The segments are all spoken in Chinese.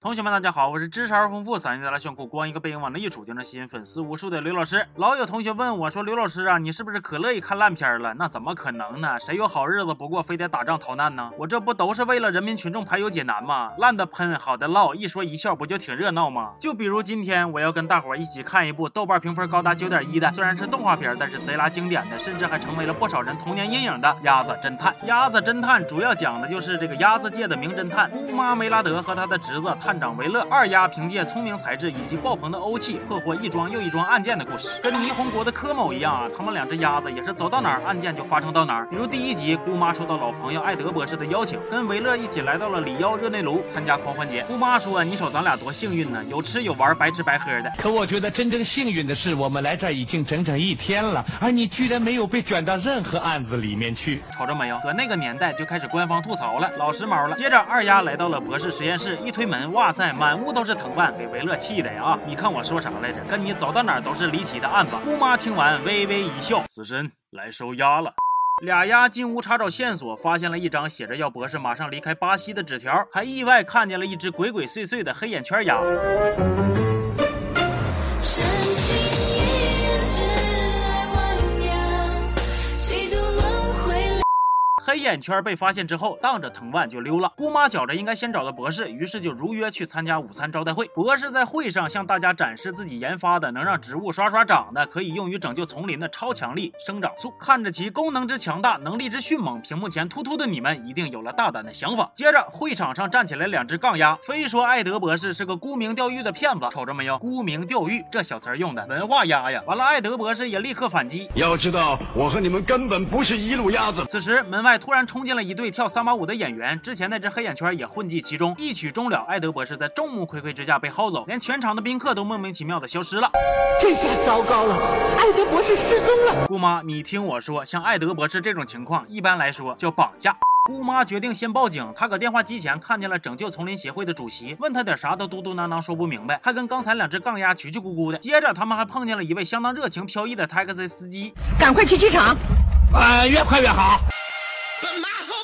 同学们，大家好，我是知识而丰富、嗓音贼拉炫酷、光一个背影往那一杵就能吸引粉丝无数的刘老师。老有同学问我说：“刘老师啊，你是不是可乐意看烂片了？那怎么可能呢？谁有好日子不过，非得打仗逃难呢？我这不都是为了人民群众排忧解难吗？烂的喷，好的唠，一说一笑，不就挺热闹吗？就比如今天我要跟大伙一起看一部豆瓣评分高达九点一的，虽然是动画片，但是贼拉经典的，甚至还成为了不少人童年阴影的《鸭子侦探》。《鸭子侦探》主要讲的就是这个鸭子界的名侦探乌妈梅拉德和他的侄子探长维勒二。丫凭借聪明才智以及爆棚的欧气，破获一桩又一桩案件的故事，跟霓虹国的柯某一样啊，他们两只鸭子也是走到哪儿案件就发生到哪儿。比如第一集，姑妈收到老朋友艾德博士的邀请，跟维勒一起来到了里妖热内卢参加狂欢节。姑妈说：“你瞅咱俩多幸运呢，有吃有玩，白吃白喝的。”可我觉得真正幸运的是，我们来这儿已经整整一天了，而你居然没有被卷到任何案子里面去。瞅着没有？搁那个年代就开始官方吐槽了，老时髦了。接着二丫来到了博士实验室，一推门，哇塞，满屋都是藤蔓，给维。维勒气的呀！你看我说啥来着？跟你走到哪都是离奇的案子。姑妈听完微微一笑，死神来收押了。俩鸭进屋查找线索，发现了一张写着要博士马上离开巴西的纸条，还意外看见了一只鬼鬼祟祟的黑眼圈鸭。黑眼圈被发现之后，当着藤蔓就溜了。姑妈觉着应该先找到博士，于是就如约去参加午餐招待会。博士在会上向大家展示自己研发的能让植物刷刷长的、可以用于拯救丛林的超强力生长素。看着其功能之强大，能力之迅猛，屏幕前突突的你们一定有了大胆的想法。接着，会场上站起来两只杠鸭，非说艾德博士是个沽名钓誉的骗子。瞅着没有，沽名钓誉这小词用的文化鸭呀！完了，艾德博士也立刻反击：要知道，我和你们根本不是一路鸭子。此时，门外。突然冲进了一对跳三八舞的演员，之前那只黑眼圈也混迹其中。一曲终了，艾德博士在众目睽睽之下被薅走，连全场的宾客都莫名其妙的消失了。这下糟糕了，艾德博士失踪了。姑妈，你听我说，像艾德博士这种情况，一般来说叫绑架。姑妈决定先报警。她搁电话机前看见了拯救丛林协会的主席，问他点啥都嘟嘟囔囔说不明白，还跟刚才两只杠鸭曲曲咕咕的。接着他们还碰见了一位相当热情飘逸的 taxi 司机，赶快去机场，呃，越快越好。But my home.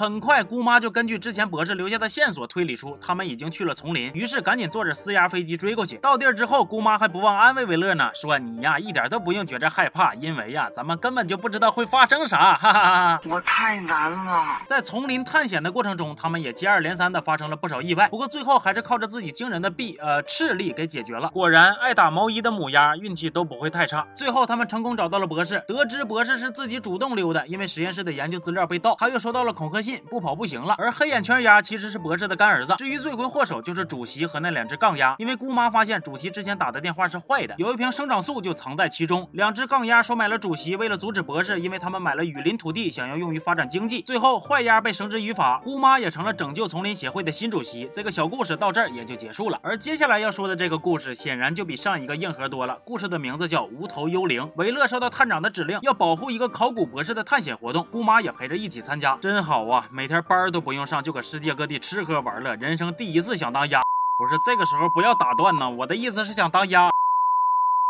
很快，姑妈就根据之前博士留下的线索推理出他们已经去了丛林，于是赶紧坐着私家飞机追过去。到地儿之后，姑妈还不忘安慰维勒呢，说你呀一点都不用觉着害怕，因为呀咱们根本就不知道会发生啥，哈哈哈哈！我太难了。在丛林探险的过程中，他们也接二连三的发生了不少意外，不过最后还是靠着自己惊人的臂呃斥力给解决了。果然，爱打毛衣的母鸭运气都不会太差。最后，他们成功找到了博士，得知博士是自己主动溜的，因为实验室的研究资料被盗，他又收到了恐吓不跑不行了，而黑眼圈鸭其实是博士的干儿子。至于罪魁祸首，就是主席和那两只杠鸭。因为姑妈发现主席之前打的电话是坏的，有一瓶生长素就藏在其中。两只杠鸭收买了主席，为了阻止博士，因为他们买了雨林土地，想要用于发展经济。最后坏鸭被绳之于法，姑妈也成了拯救丛林协会的新主席。这个小故事到这儿也就结束了。而接下来要说的这个故事，显然就比上一个硬核多了。故事的名字叫无头幽灵。维勒收到探长的指令，要保护一个考古博士的探险活动，姑妈也陪着一起参加，真好啊！每天。班都不用上，就搁世界各地吃喝玩乐，人生第一次想当鸭。不是这个时候不要打断呢，我的意思是想当鸭。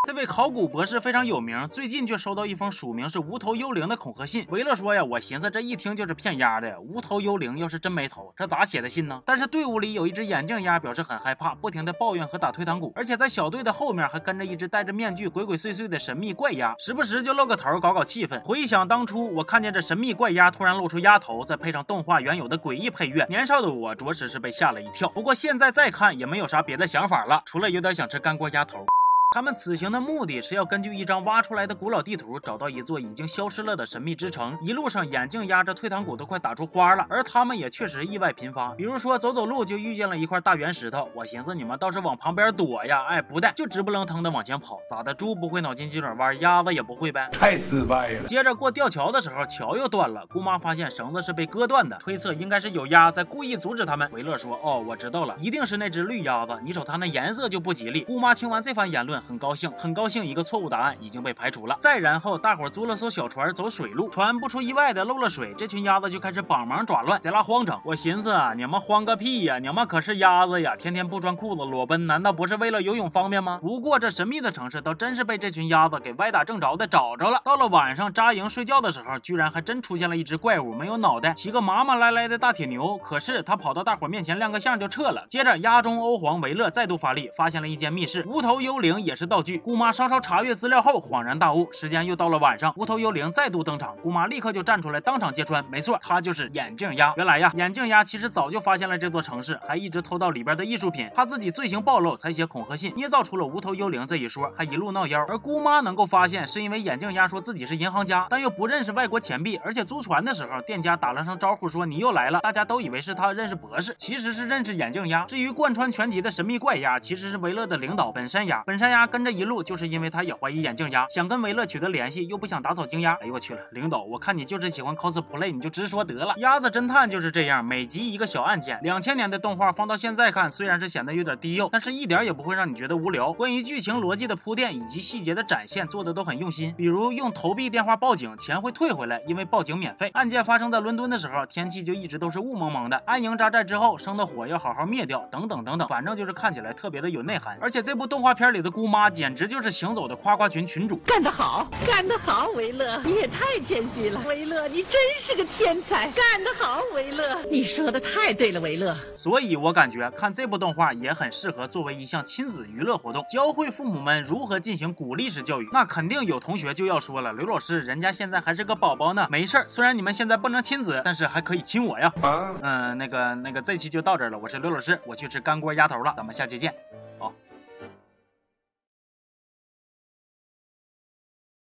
这位考古博士非常有名，最近就收到一封署名是无头幽灵的恐吓信。维勒说呀，我寻思这一听就是骗鸭的。无头幽灵要是真没头，这咋写的信呢？但是队伍里有一只眼镜鸭表示很害怕，不停的抱怨和打退堂鼓，而且在小队的后面还跟着一只戴着面具、鬼鬼祟祟的神秘怪鸭，时不时就露个头搞搞气氛。回想当初，我看见这神秘怪鸭突然露出鸭头，再配上动画原有的诡异配乐，年少的我着实是被吓了一跳。不过现在再看也没有啥别的想法了，除了有点想吃干锅鸭头。他们此行的目的是要根据一张挖出来的古老地图，找到一座已经消失了的神秘之城。一路上，眼镜压着退堂鼓都快打出花了，而他们也确实意外频发。比如说，走走路就遇见了一块大圆石头，我寻思你们倒是往旁边躲呀，哎，不带，就直不愣腾的往前跑。咋的？猪不会脑筋急转弯，鸭子也不会呗？太失败了。接着过吊桥的时候，桥又断了。姑妈发现绳子是被割断的，推测应该是有鸭在故意阻止他们。维勒说：“哦，我知道了，一定是那只绿鸭子。你瞅它那颜色就不吉利。”姑妈听完这番言论。很高兴，很高兴一个错误答案已经被排除了。再然后，大伙租了艘小船走水路，船不出意外的漏了水，这群鸭子就开始帮忙抓乱，贼拉慌张。我寻思啊，你们慌个屁呀，你们可是鸭子呀，天天不穿裤子裸奔，难道不是为了游泳方便吗？不过这神秘的城市倒真是被这群鸭子给歪打正着的找着了。到了晚上扎营睡觉的时候，居然还真出现了一只怪物，没有脑袋，骑个麻麻赖赖的大铁牛。可是他跑到大伙面前亮个相就撤了。接着鸭中欧皇维勒再度发力，发现了一间密室，无头幽灵也也是道具。姑妈稍稍查阅资料后，恍然大悟，时间又到了晚上，无头幽灵再度登场，姑妈立刻就站出来当场揭穿，没错，他就是眼镜鸭。原来呀，眼镜鸭其实早就发现了这座城市，还一直偷到里边的艺术品，怕自己罪行暴露，才写恐吓信，捏造出了无头幽灵这一说，还一路闹妖。而姑妈能够发现，是因为眼镜鸭说自己是银行家，但又不认识外国钱币，而且租船的时候，店家打了声招呼说你又来了，大家都以为是他认识博士，其实是认识眼镜鸭。至于贯穿全集的神秘怪鸭，其实是维勒的领导本山鸭。本山鸭跟着一路，就是因为他也怀疑眼镜鸭，想跟维勒取得联系，又不想打草惊鸭。哎呦我去了，领导，我看你就是喜欢 cosplay，你就直说得了。鸭子侦探就是这样，每集一个小案件。两千年的动画放到现在看，虽然是显得有点低幼，但是一点也不会让你觉得无聊。关于剧情逻辑的铺垫以及细节的展现，做的都很用心。比如用投币电话报警，钱会退回来，因为报警免费。案件发生在伦敦的时候，天气就一直都是雾蒙蒙的。安营扎寨之后，生的火要好好灭掉，等等等等，反正就是看起来特别的有内涵。而且这部动画片里的姑妈简直就是行走的夸夸群群主。干得好，干得好，维勒，你也太谦虚了。维勒，你真是个天才，干得好，维勒，你说的太对了，维勒。所以我感觉看这部动画也很适合作为一项亲子娱乐活动，教会父母们如何进行鼓励式教育。那肯定有同学就要说了，刘老师，人家现在还是个宝宝呢，没事儿。虽然你们现在不能亲子，但是还可以亲我呀。嗯，那个那个，这期就到这儿了。我是刘老师，我去吃干锅鸭头了，咱们下期见。